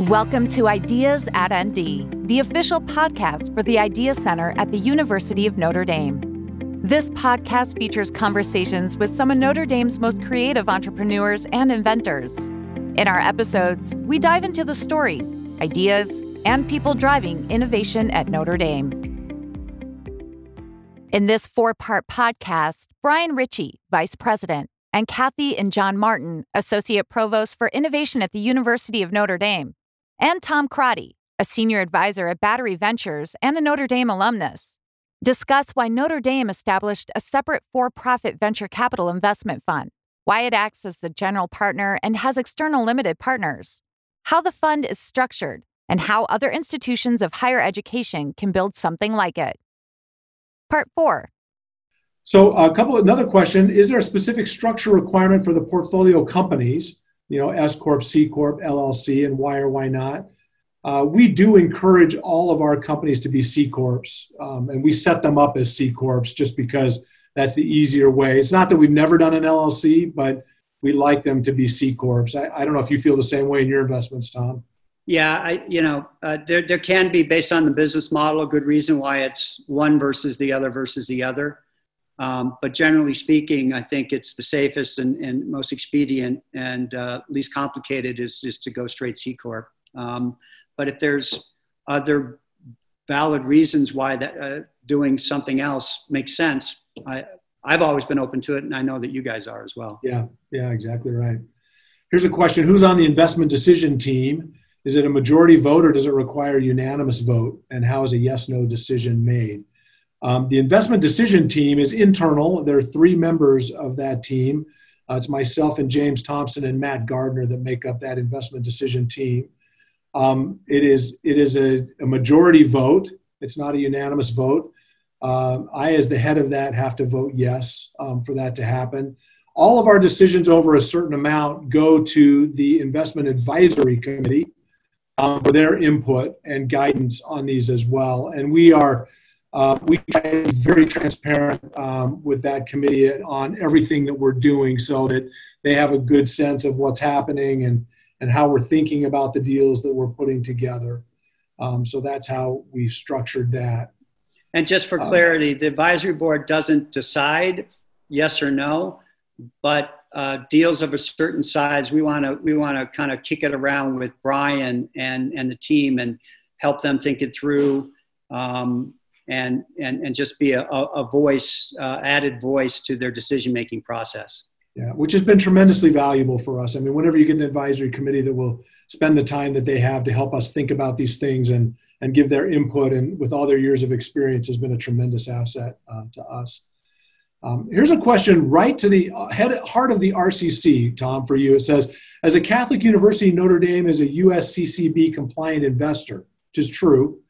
Welcome to Ideas at ND, the official podcast for the Idea Center at the University of Notre Dame. This podcast features conversations with some of Notre Dame's most creative entrepreneurs and inventors. In our episodes, we dive into the stories, ideas, and people driving innovation at Notre Dame. In this four part podcast, Bryan Ritchie, Vice President, and Kathy and John Martin, Associate Provost for Innovation at the University of Notre Dame, and Tom Crotty, a senior advisor at Battery Ventures and a Notre Dame alumnus, discuss why Notre Dame established a separate for profit venture capital investment fund, why it acts as the general partner and has external limited partners, how the fund is structured, and how other institutions of higher education can build something like it. Part 4 so a couple another question is there a specific structure requirement for the portfolio companies you know, S Corp, C Corp, LLC, and why or why not. Uh, we do encourage all of our companies to be C Corps, um, and we set them up as C Corps just because that's the easier way. It's not that we've never done an LLC, but we like them to be C Corps. I, I don't know if you feel the same way in your investments, Tom. Yeah, I, you know, uh, there, there can be, based on the business model, a good reason why it's one versus the other versus the other. Um, but generally speaking, I think it's the safest and, and most expedient and uh, least complicated is just to go straight C corp. Um, but if there's other valid reasons why that uh, doing something else makes sense, I I've always been open to it, and I know that you guys are as well. Yeah, yeah, exactly right. Here's a question: Who's on the investment decision team? Is it a majority vote or does it require a unanimous vote? And how is a yes/no decision made? Um, the investment decision team is internal. There are three members of that team. Uh, it's myself and James Thompson and Matt Gardner that make up that investment decision team. Um, it is it is a, a, majority vote. It's not a unanimous vote. Um, I, as the head of that, have to vote yes um, for that to happen. All of our decisions over a certain amount go to the investment advisory committee um, for their input and guidance on these as well. And we are uh, we try to be very transparent um, with that committee on everything that we're doing so that they have a good sense of what's happening and, and how we're thinking about the deals that we're putting together. Um, so that's how we've structured that. And just for uh, clarity, the advisory board doesn't decide yes or no, but uh, deals of a certain size, we want to we want to kind of kick it around with Bryan and and the team and help them think it through. Um, and, and, and just be a, a voice, uh, added voice to their decision making process. Yeah, which has been tremendously valuable for us. I mean, whenever you get an advisory committee that will spend the time that they have to help us think about these things and, and give their input, and with all their years of experience, has been a tremendous asset uh, to us. Um, here's a question right to the uh, head, heart of the RCC, Tom, for you. It says, as a Catholic university, Notre Dame is a USCCB compliant investor, which is true.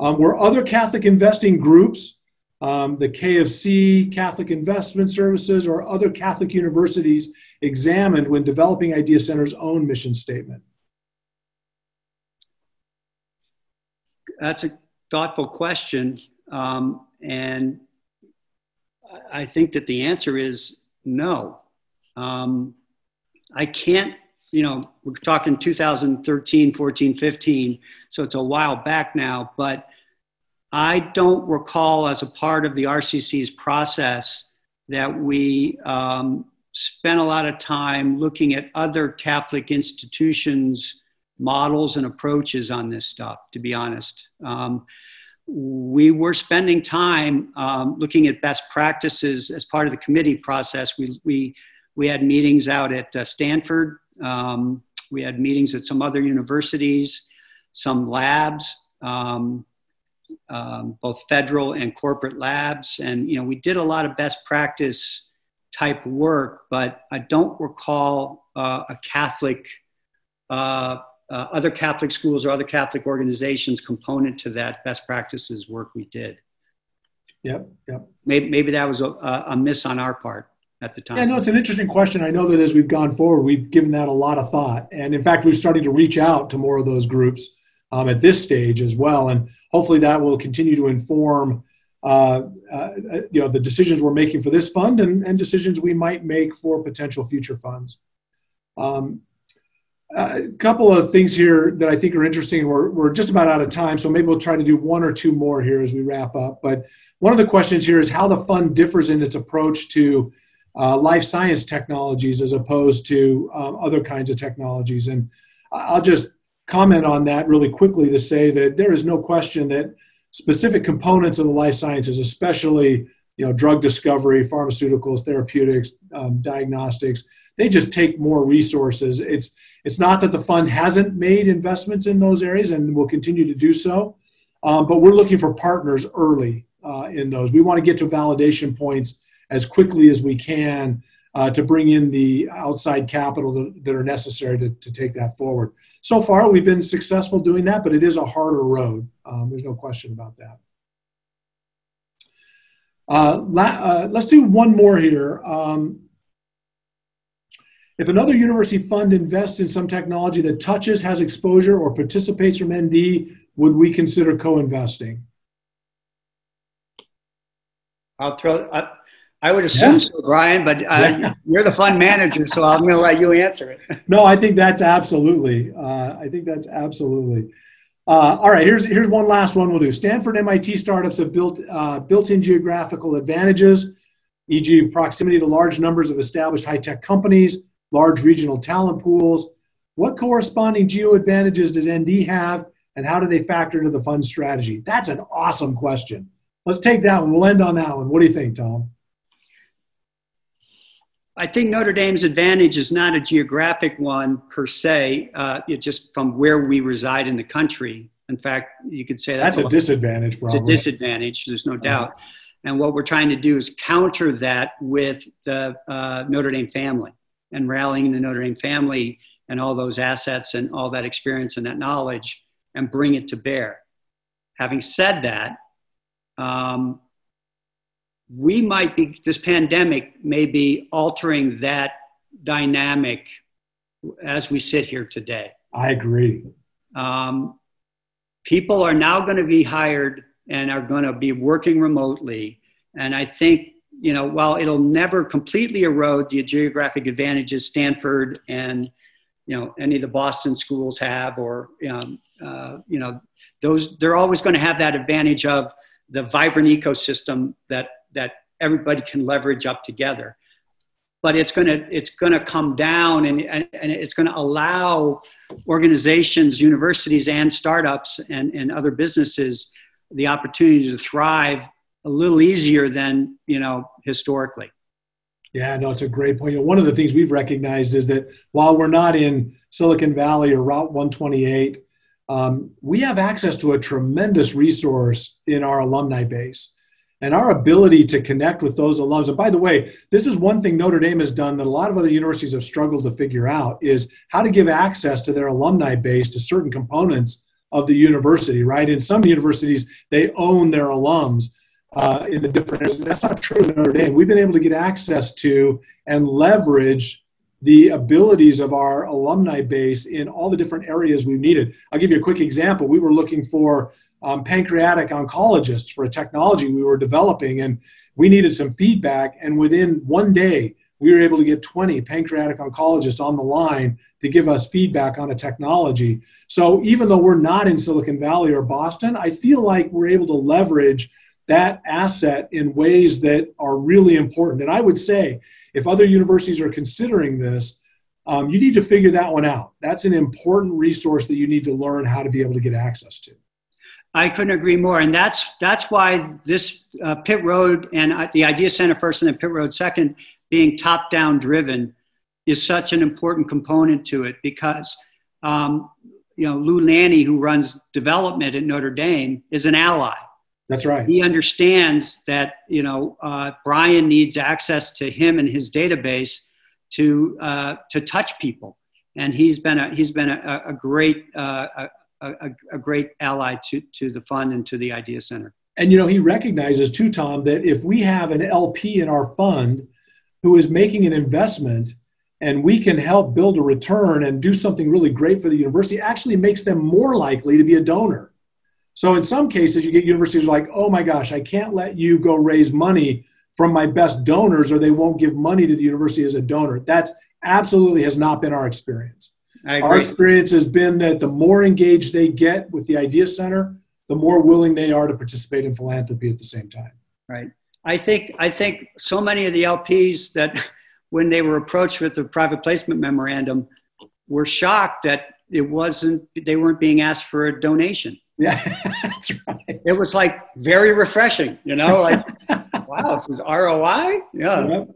Um, were other Catholic investing groups, um, the K of C, Catholic Investment Services, or other Catholic universities examined when developing Idea Center's own mission statement? That's a thoughtful question. Um, and I think that the answer is no. Um, I can't you know, we're talking 2013, 14, 15, so it's a while back now, but I don't recall as a part of the RCC's process that we um, spent a lot of time looking at other Catholic institutions' models and approaches on this stuff, to be honest. Um, we were spending time um, looking at best practices as part of the committee process. We, we, we had meetings out at uh, Stanford um, we had meetings at some other universities, some labs, um, um, both federal and corporate labs. And, you know, we did a lot of best practice type work, but I don't recall uh, a Catholic, uh, uh, other Catholic schools or other Catholic organizations component to that best practices work we did. Yep, yep. Maybe, maybe that was a, a miss on our part at the time? Yeah, no, it's an interesting question. I know that as we've gone forward, we've given that a lot of thought. And in fact, we've started to reach out to more of those groups um, at this stage as well. And hopefully that will continue to inform uh, uh, you know, the decisions we're making for this fund and, and decisions we might make for potential future funds. Um, a couple of things here that I think are interesting. We're, we're just about out of time, so maybe we'll try to do one or two more here as we wrap up. But one of the questions here is how the fund differs in its approach to uh, life science technologies as opposed to um, other kinds of technologies. And I'll just comment on that really quickly to say that there is no question that specific components of the life sciences, especially you know drug discovery, pharmaceuticals, therapeutics, um, diagnostics, they just take more resources. It's it's not that the fund hasn't made investments in those areas and will continue to do so, um, but we're looking for partners early uh, in those. We want to get to validation points as quickly as we can uh, to bring in the outside capital that, that are necessary to, to take that forward. So far, we've been successful doing that, but it is a harder road. Um, there's no question about that. Uh, la- uh, let's do one more here. Um, if another university fund invests in some technology that touches, has exposure, or participates from ND, would we consider co-investing? I'll throw. I, I would assume yeah. so, Bryan, but uh, yeah. you're the fund manager, so I'm going to let you answer it. no, I think that's absolutely. Uh, I think that's absolutely. Uh, all right, here's here's one last one we'll do. Stanford MIT startups have built uh, built-in geographical advantages, e.g., proximity to large numbers of established high-tech companies large regional talent pools. What corresponding geo advantages does ND have, and how do they factor into the fund strategy? That's an awesome question. Let's take that one. We'll end on that one. What do you think, Tom? I think Notre Dame's advantage is not a geographic one per se. Uh, it's just from where we reside in the country. In fact, you could say that's, that's a, a disadvantage. Probably. It's a disadvantage. There's no doubt. Uh-huh. And what we're trying to do is counter that with the uh, Notre Dame family and rallying the Notre Dame family and all those assets and all that experience and that knowledge and bring it to bear. Having said that, um, we might be, this pandemic may be altering that dynamic as we sit here today. I agree. Um, people are now going to be hired and are going to be working remotely. And I think you know, while it'll never completely erode the geographic advantages Stanford and, you know, any of the Boston schools have, or, um, uh, you know, those, they're always going to have that advantage of the vibrant ecosystem that, that everybody can leverage up together. But it's going to, it's going to come down and, and, and it's going to allow organizations, universities, and startups and, and other businesses the opportunity to thrive a little easier than you know historically. Yeah, no, it's a great point. You know, one of the things we've recognized is that while we're not in Silicon Valley or Route 128, um, we have access to a tremendous resource in our alumni base and our ability to connect with those alums. And by the way, this is one thing Notre Dame has done that a lot of other universities have struggled to figure out is how to give access to their alumni base to certain components of the university, right? In some universities, they own their alums uh, in the different areas. That's not true in Notre Dame. We've been able to get access to and leverage the abilities of our alumni base in all the different areas we've needed. I'll give you a quick example. We were looking for um, pancreatic oncologists for a technology we were developing, and we needed some feedback. And within one day, we were able to get 20 pancreatic oncologists on the line to give us feedback on a technology. So even though we're not in Silicon Valley or Boston, I feel like we're able to leverage that asset in ways that are really important. And I would say, if other universities are considering this, um, you need to figure that one out. That's an important resource that you need to learn how to be able to get access to. I couldn't agree more, and that's that's why this uh, Pitt Road and uh, the Idea Center first, and then Pitt Road second, being top-down driven, is such an important component to it because um, you know Lou Nanni, who runs development at Notre Dame, is an ally. That's right. He understands that you know uh, Bryan needs access to him and his database to uh, to touch people, and he's been a he's been a, a great uh, a, a, a, great ally to to the fund and to the Idea Center. And you know he recognizes too, Tom, that if we have an LP in our fund who is making an investment and we can help build a return and do something really great for the university, actually makes them more likely to be a donor so in some cases, you get universities like, oh my gosh, I can't let you go raise money from my best donors or they won't give money to the university as a donor. That's absolutely has not been our experience. Our experience has been that the more engaged they get with the Idea Center, the more willing they are to participate in philanthropy at the same time. Right. I think I think so many of the LPs that when they were approached with the private placement memorandum were shocked that it wasn't they weren't being asked for a donation. Yeah, that's right. It was like very refreshing, you know, like wow, this is ROI. Yeah. Yep.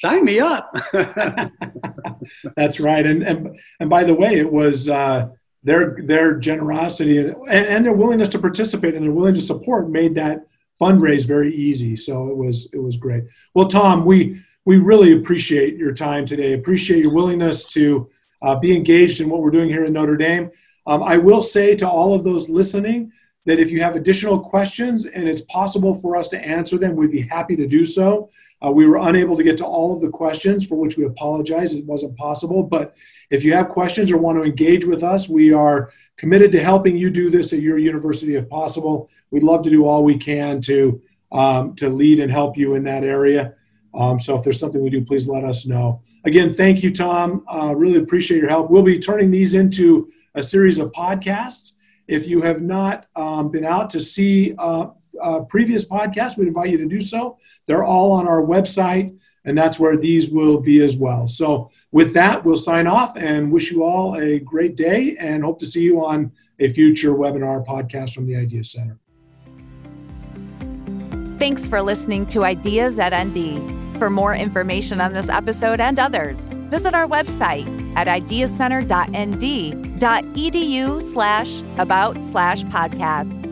Sign me up. that's right. And, and, and by the way, it was, uh, their, their generosity and, and their willingness to participate and their willingness to support made that fundraise very easy. So it was, it was great. Well, Tom, we, we really appreciate your time today. Appreciate your willingness to uh, be engaged in what we're doing here in Notre Dame. Um, I will say to all of those listening that if you have additional questions and it's possible for us to answer them, we'd be happy to do so. Uh, we were unable to get to all of the questions, for which we apologize. It wasn't possible. But if you have questions or want to engage with us, we are committed to helping you do this at your university if possible. We'd love to do all we can to, um, to lead and help you in that area. Um, so if there's something we do, please let us know. Again, thank you, Tom. Uh, really appreciate your help. We'll be turning these into a series of podcasts. If you have not um, been out to see uh, uh, previous podcasts, we'd invite you to do so. They're all on our website, and that's where these will be as well. So, with that, we'll sign off and wish you all a great day and hope to see you on a future webinar podcast from the Idea Center. Thanks for listening to Ideas at ND. For more information on this episode and others, visit our website at ideacenter.nd.edu slash about slash podcast.